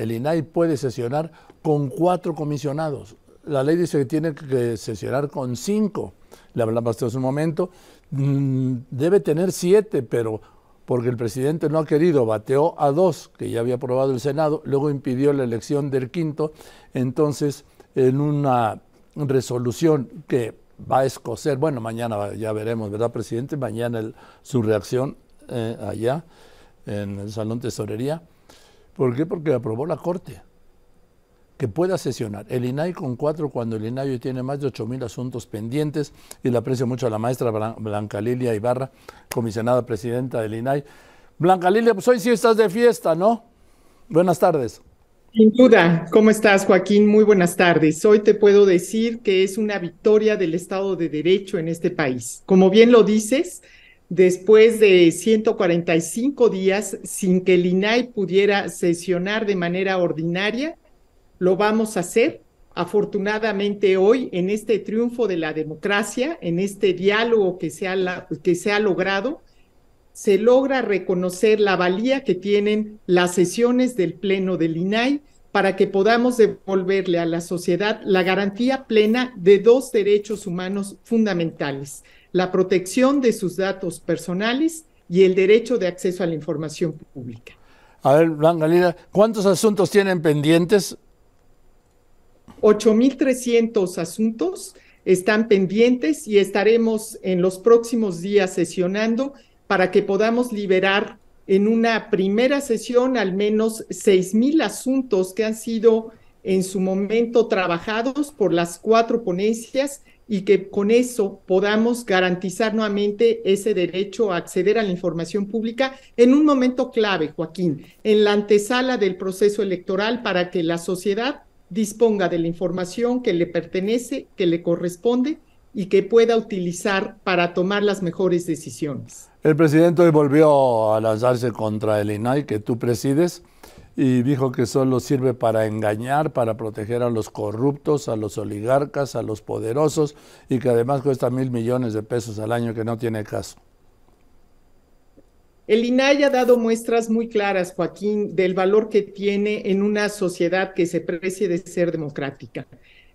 el INAI puede sesionar con cuatro comisionados. La ley dice que tiene que sesionar con cinco. Le hablamos hace un momento. Mm, debe tener siete, pero porque el presidente no ha querido, bateó a dos, que ya había aprobado el Senado, luego impidió la elección del quinto. Entonces, en una resolución que va a escocer, bueno, mañana ya veremos, ¿verdad, presidente? Mañana su reacción eh, allá en el Salón Tesorería. ¿Por qué? Porque aprobó la Corte que pueda sesionar. El INAI con cuatro, cuando el INAI tiene más de ocho mil asuntos pendientes, y le aprecio mucho a la maestra Blanca Lilia Ibarra, comisionada presidenta del INAI. Blanca Lilia, pues hoy sí estás de fiesta, ¿no? Buenas tardes. Sin duda. ¿Cómo estás, Joaquín? Muy buenas tardes. Hoy te puedo decir que es una victoria del Estado de Derecho en este país. Como bien lo dices, después de 145 días sin que el INAI pudiera sesionar de manera ordinaria, lo vamos a hacer. Afortunadamente hoy, en este triunfo de la democracia, en este diálogo que se ha, que se ha logrado, se logra reconocer la valía que tienen las sesiones del Pleno del INAI para que podamos devolverle a la sociedad la garantía plena de dos derechos humanos fundamentales, la protección de sus datos personales y el derecho de acceso a la información pública. A ver, Blanca Lina, ¿cuántos asuntos tienen pendientes? 8.300 asuntos están pendientes y estaremos en los próximos días sesionando para que podamos liberar en una primera sesión al menos seis mil asuntos que han sido en su momento trabajados por las cuatro ponencias y que con eso podamos garantizar nuevamente ese derecho a acceder a la información pública en un momento clave, Joaquín, en la antesala del proceso electoral para que la sociedad disponga de la información que le pertenece, que le corresponde y que pueda utilizar para tomar las mejores decisiones. El presidente hoy volvió a lanzarse contra el INAI que tú presides y dijo que solo sirve para engañar, para proteger a los corruptos, a los oligarcas, a los poderosos y que además cuesta mil millones de pesos al año que no tiene caso. El INAI ha dado muestras muy claras, Joaquín, del valor que tiene en una sociedad que se precie de ser democrática.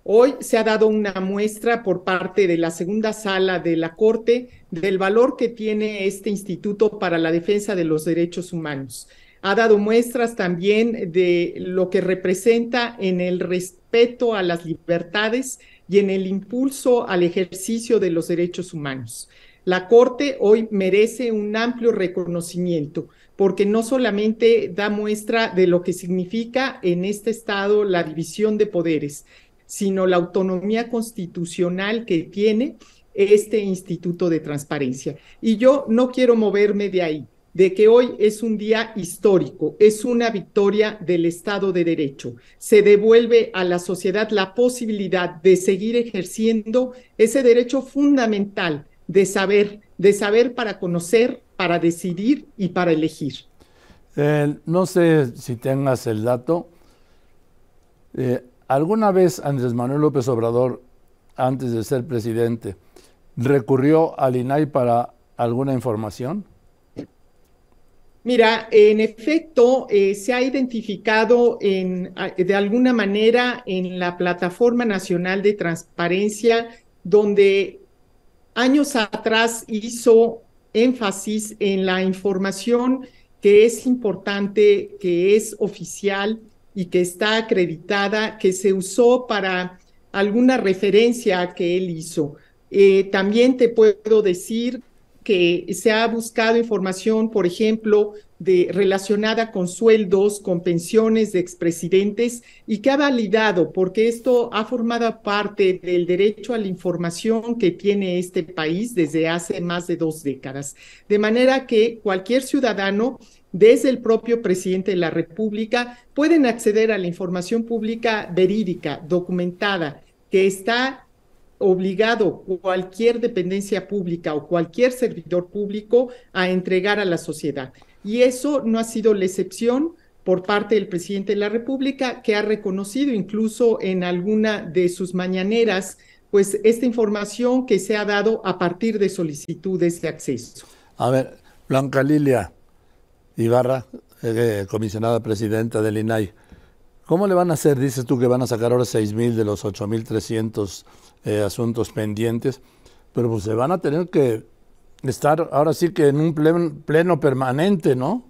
Hoy se ha dado una muestra por parte de la segunda sala de la Corte del valor que tiene este instituto para la defensa de los derechos humanos. Ha dado muestras también de lo que representa en el respeto a las libertades y en el impulso al ejercicio de los derechos humanos. La Corte hoy merece un amplio reconocimiento porque no solamente da muestra de lo que significa en este Estado la división de poderes, sino la autonomía constitucional que tiene este Instituto de Transparencia. Y yo no quiero moverme de ahí, de que hoy es un día histórico, es una victoria del Estado de Derecho. Se devuelve a la sociedad la posibilidad de seguir ejerciendo ese derecho fundamental de saber, de saber para conocer, para decidir y para elegir. Eh, no sé si tengas el dato. Eh, ¿Alguna vez Andrés Manuel López Obrador, antes de ser presidente, recurrió al INAI para alguna información? Mira, en efecto, eh, se ha identificado en, de alguna manera en la Plataforma Nacional de Transparencia, donde años atrás hizo énfasis en la información que es importante, que es oficial, y que está acreditada, que se usó para alguna referencia que él hizo. Eh, también te puedo decir que se ha buscado información, por ejemplo, de, relacionada con sueldos, con pensiones de expresidentes y que ha validado, porque esto ha formado parte del derecho a la información que tiene este país desde hace más de dos décadas. De manera que cualquier ciudadano desde el propio presidente de la República, pueden acceder a la información pública verídica, documentada, que está obligado cualquier dependencia pública o cualquier servidor público a entregar a la sociedad. Y eso no ha sido la excepción por parte del presidente de la República, que ha reconocido incluso en alguna de sus mañaneras, pues esta información que se ha dado a partir de solicitudes de acceso. A ver, Blanca Lilia, Ibarra, eh, comisionada presidenta del INAI. ¿Cómo le van a hacer? Dices tú que van a sacar ahora 6.000 de los 8.300 eh, asuntos pendientes, pero pues se van a tener que estar ahora sí que en un pleno, permanente, ¿no?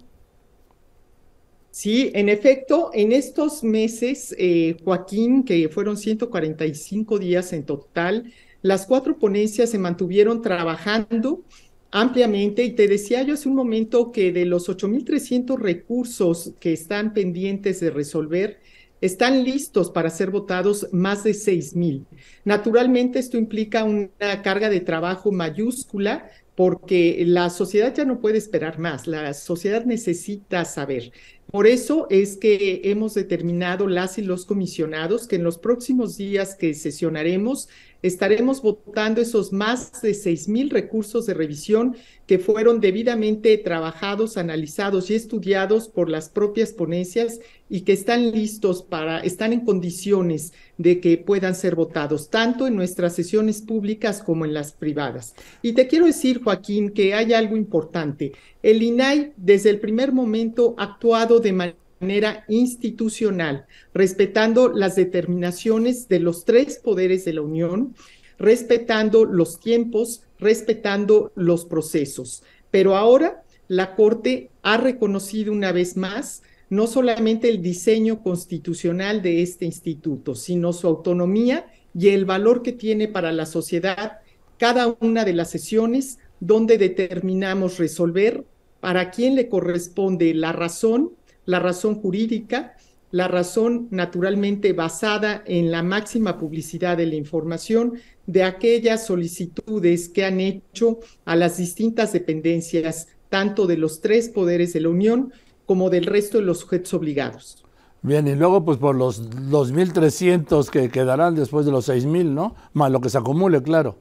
Sí, en efecto, en estos meses, eh, Joaquín, que fueron 145 días en total, las cuatro ponencias se mantuvieron trabajando ampliamente y te decía yo hace un momento que de los 8.300 recursos que están pendientes de resolver, están listos para ser votados más de 6.000. Naturalmente esto implica una carga de trabajo mayúscula porque la sociedad ya no puede esperar más, la sociedad necesita saber. Por eso es que hemos determinado las y los comisionados que en los próximos días que sesionaremos estaremos votando esos más de seis mil recursos de revisión que fueron debidamente trabajados, analizados y estudiados por las propias ponencias y que están listos para, están en condiciones de que puedan ser votados, tanto en nuestras sesiones públicas como en las privadas. Y te quiero decir, Joaquín, que hay algo importante. El INAI desde el primer momento ha actuado de manera manera institucional, respetando las determinaciones de los tres poderes de la Unión, respetando los tiempos, respetando los procesos. Pero ahora la Corte ha reconocido una vez más no solamente el diseño constitucional de este instituto, sino su autonomía y el valor que tiene para la sociedad cada una de las sesiones donde determinamos resolver para quién le corresponde la razón la razón jurídica, la razón naturalmente basada en la máxima publicidad de la información de aquellas solicitudes que han hecho a las distintas dependencias, tanto de los tres poderes de la Unión como del resto de los sujetos obligados. Bien, y luego pues por los 2.300 que quedarán después de los 6.000, ¿no? Más lo que se acumule, claro.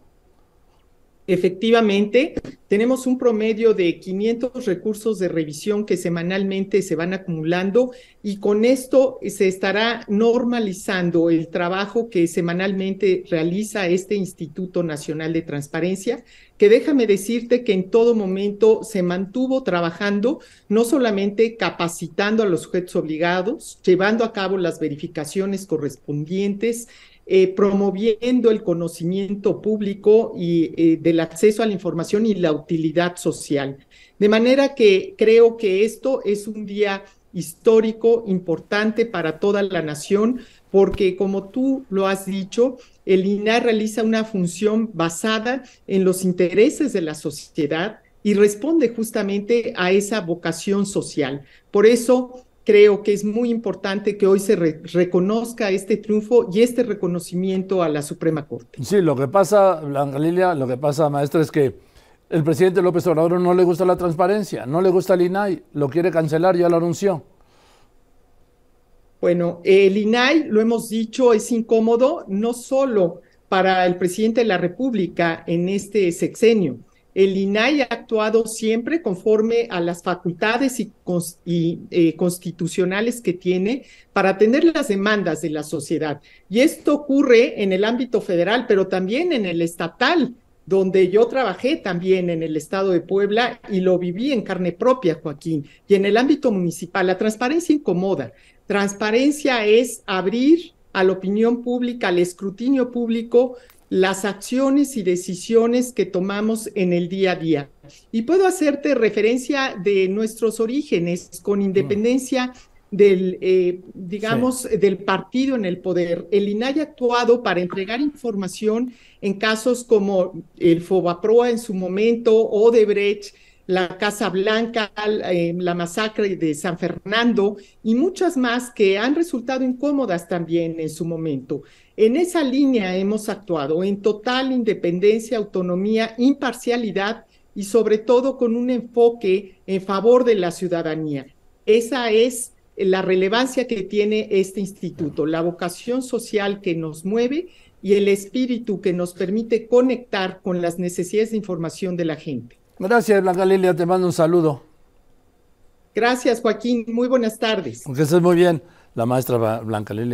Efectivamente, tenemos un promedio de 500 recursos de revisión que semanalmente se van acumulando y con esto se estará normalizando el trabajo que semanalmente realiza este Instituto Nacional de Transparencia, que déjame decirte que en todo momento se mantuvo trabajando, no solamente capacitando a los sujetos obligados, llevando a cabo las verificaciones correspondientes, eh, promoviendo el conocimiento público y eh, del acceso a la información y la utilidad social. De manera que creo que esto es un día histórico importante para toda la nación, porque como tú lo has dicho, el INAR realiza una función basada en los intereses de la sociedad y responde justamente a esa vocación social. Por eso creo que es muy importante que hoy se reconozca este triunfo y este reconocimiento a la Suprema Corte. Sí, lo que pasa, Blanca Lilia, lo que pasa, maestra, es que el presidente López Obrador no le gusta la transparencia, no le gusta el INAI, lo quiere cancelar, ya lo anunció. Bueno, el INAI, lo hemos dicho, es incómodo no solo para el presidente de la República en este sexenio, el INAI ha actuado siempre conforme a las facultades y, eh, constitucionales que tiene para atender las demandas de la sociedad. Y esto ocurre en el ámbito federal, pero también en el estatal, donde yo trabajé también en el estado de Puebla y lo viví en carne propia, Joaquín. Y en el ámbito municipal, la transparencia incomoda. Transparencia es abrir a la opinión pública, al escrutinio público, las acciones y decisiones que tomamos en el día a día. Y puedo hacerte referencia de nuestros orígenes con independencia del, eh, digamos, del partido en el poder. El INAI ha actuado para entregar información en casos como el Fobaproa en su momento, Odebrecht, la Casa Blanca, eh, la masacre de San Fernando y muchas más que han resultado incómodas también en su momento. En esa línea hemos actuado en total independencia, autonomía, imparcialidad y sobre todo con un enfoque en favor de la ciudadanía. Esa es la relevancia que tiene este instituto, la vocación social que nos mueve y el espíritu que nos permite conectar con las necesidades de información de la gente. Gracias, Blanca Lilia, te mando un saludo. Gracias, Joaquín. Muy buenas tardes. Que estés muy bien, la maestra Blanca Lilia.